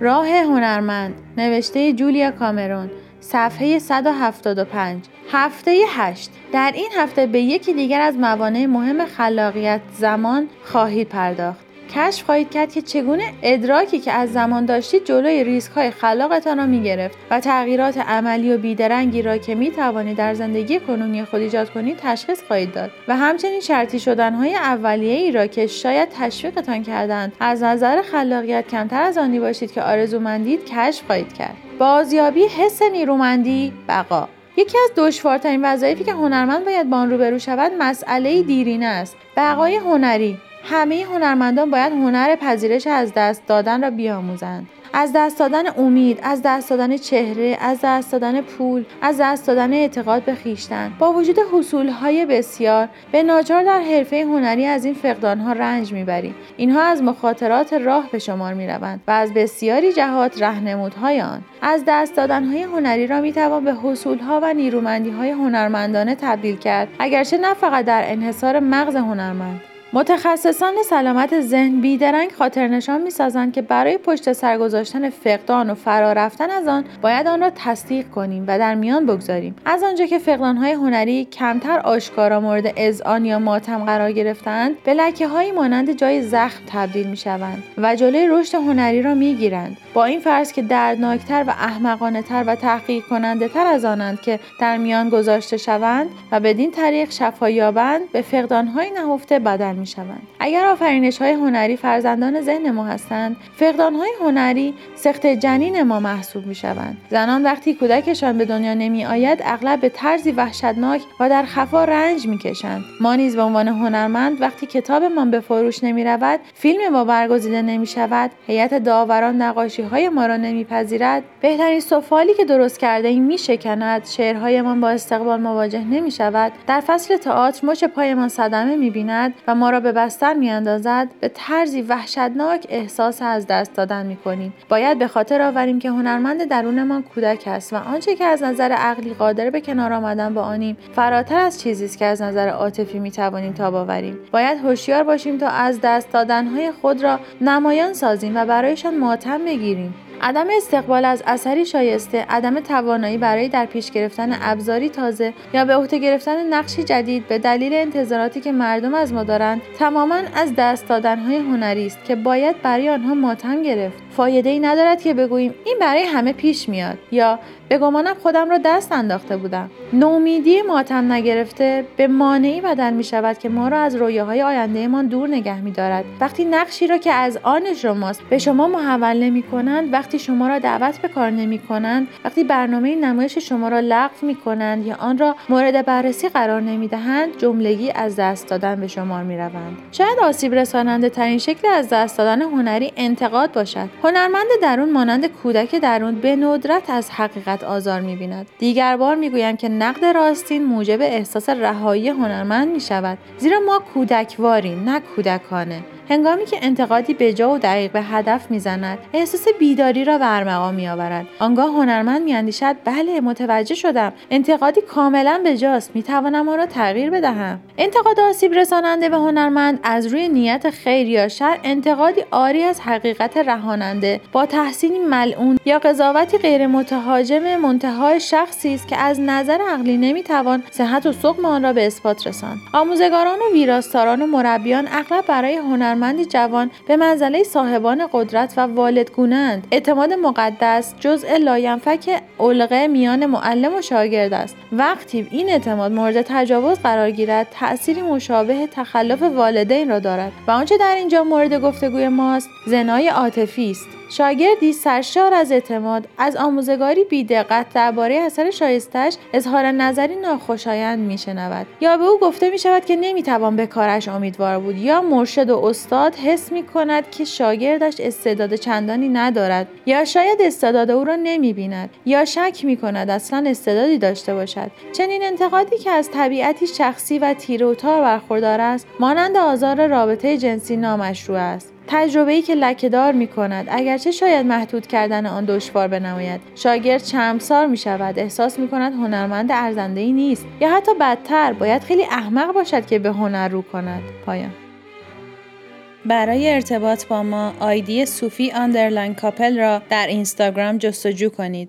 راه هنرمند نوشته جولیا کامرون صفحه 175 هفته 8 در این هفته به یکی دیگر از موانع مهم خلاقیت زمان خواهید پرداخت. کشف خواهید کرد که چگونه ادراکی که از زمان داشتید جلوی ریسک های خلاقتان را می گرفت و تغییرات عملی و بیدرنگی را که می توانید در زندگی کنونی خود ایجاد کنید تشخیص خواهید داد. و همچنین شرطی شدن های اولیه ای را که شاید تشویقتان کردند از نظر خلاقیت کمتر از آنی باشید که آرزومندید کشف خواهید کرد. بازیابی حس نیرومندی بقا. یکی از دشوارترین وظایفی که هنرمند باید با آن روبرو شود مسئله دیرینه است. بقای هنری. همه هنرمندان باید هنر پذیرش از دست دادن را بیاموزند. از دست دادن امید از دست دادن چهره از دست دادن پول از دست دادن اعتقاد به خیشتن. با وجود حصولهای بسیار به ناچار در حرفه هنری از این فقدانها رنج می‌بریم. اینها از مخاطرات راه به شمار می‌روند و از بسیاری جهات رهنمودهای آن. از دست دادنهای هنری را می‌توان به حصولها و نیرومندیهای هنرمندانه تبدیل کرد اگرچه نه فقط در انحصار مغز هنرمند. متخصصان سلامت ذهن بیدرنگ خاطر نشان می‌سازند که برای پشت سر گذاشتن فقدان و فرا رفتن از آن باید آن را تصدیق کنیم و در میان بگذاریم. از آنجا که فقدانهای هنری کمتر آشکارا مورد اذعان یا ماتم قرار گرفتند به لکه هایی مانند جای زخم تبدیل می شوند و جلوی رشد هنری را می گیرند با این فرض که دردناکتر و احمقانه تر و تحقیق کننده تر از آنند که در میان گذاشته شوند و بدین طریق شفا یابند به فقدانهای نهفته بدل می شوند. اگر آفرینش های هنری فرزندان ذهن ما هستند فقدان های هنری سخت جنین ما محسوب می شوند زنان وقتی کودکشان به دنیا نمی آید اغلب به طرزی وحشتناک و در خفا رنج می کشند ما نیز به عنوان هنرمند وقتی کتابمان به فروش نمی رود فیلم ما برگزیده نمی شود هیئت داوران نقاشی های ما را نمیپذیرد بهترین سفالی که درست کرده این می شکند شعرهایمان با استقبال مواجه نمی شود در فصل تئاتر مچ پایمان صدمه می بیند و ما را به بستر می اندازد به طرزی وحشتناک احساس از دست دادن می کنیم باید به خاطر آوریم که هنرمند درونمان کودک است و آنچه که از نظر عقلی قادر به کنار آمدن با آنیم فراتر از چیزی است که از نظر عاطفی می توانیم تاب آوریم باید هوشیار باشیم تا از دست دادنهای خود را نمایان سازیم و برایشان ماتم بگیریم. عدم استقبال از اثری شایسته عدم توانایی برای در پیش گرفتن ابزاری تازه یا به عهده گرفتن نقشی جدید به دلیل انتظاراتی که مردم از ما دارند تماما از دست دادنهای هنری است که باید برای آنها ماتم گرفت. فایده ای ندارد که بگوییم این برای همه پیش میاد. یا به گمانم خودم را دست انداخته بودم. نومیدی ماتم نگرفته به مانعی بدل می شود که ما را از رویاهای آیندهمان دور نگه می دارد وقتی نقشی را که از آن شماست به شما محول نمی کنند وقتی شما را دعوت به کار نمی کنند وقتی برنامه نمایش شما را لغو می کنند یا آن را مورد بررسی قرار نمی دهند جملگی از دست دادن به شمار می روند شاید آسیب رساننده ترین شکل از دست دادن هنری انتقاد باشد. هنرمند درون مانند کودک درون به ندرت از حقیقت آزار می‌بیند. دیگر بار می‌گویم که نقد راستین موجب احساس رهایی هنرمند می شود زیرا ما کودکواریم نه کودکانه. هنگامی که انتقادی به و دقیق به هدف می‌زند احساس بیداری را برمقام میآورد. آنگاه هنرمند میاندیشد بله متوجه شدم. انتقادی کاملا به جاست. می‌توانم آن را تغییر بدهم. انتقاد آسیب رساننده به هنرمند از روی نیت خیر یا شر انتقادی آری از حقیقت رهاننده. با تحسینی ملعون یا قضاوتی غیر متهاجم منتهای شخصی است که از نظر عقلی نمی‌توان صحت و سقم آن را به اثبات رساند. آموزگاران و ویراستاران و مربیان اغلب برای هنر هنرمندی جوان به منزله صاحبان قدرت و والدگونند اعتماد مقدس جزء لاینفک علقه میان معلم و شاگرد است. وقتی این اعتماد مورد تجاوز قرار گیرد تأثیری مشابه تخلف والدین را دارد. و آنچه در اینجا مورد گفتگوی ماست زنای عاطفی است. شاگردی سرشار از اعتماد از آموزگاری بیدقت درباره اثر شایستش اظهار نظری ناخوشایند میشنود. یا به او گفته می شود که نمی‌توان به کارش امیدوار بود یا مرشد و استاد حس می کند که شاگردش استعداد چندانی ندارد یا شاید استعداد او را نمی بیند یا شک می کند اصلا استعدادی داشته باشد. چنین انتقادی که از طبیعتی شخصی و تیره و تار برخوردار است مانند آزار رابطه جنسی نامشروع است. تجربه ای که لکهدار می کند اگرچه شاید محدود کردن آن دشوار بنماید. شاگرد چمسار می شود احساس می کند هنرمند ارزنده ای نیست. یا حتی بدتر باید خیلی احمق باشد که به هنر رو کند. پایان. برای ارتباط با ما آیدی صوفی underline کاپل را در اینستاگرام جستجو کنید.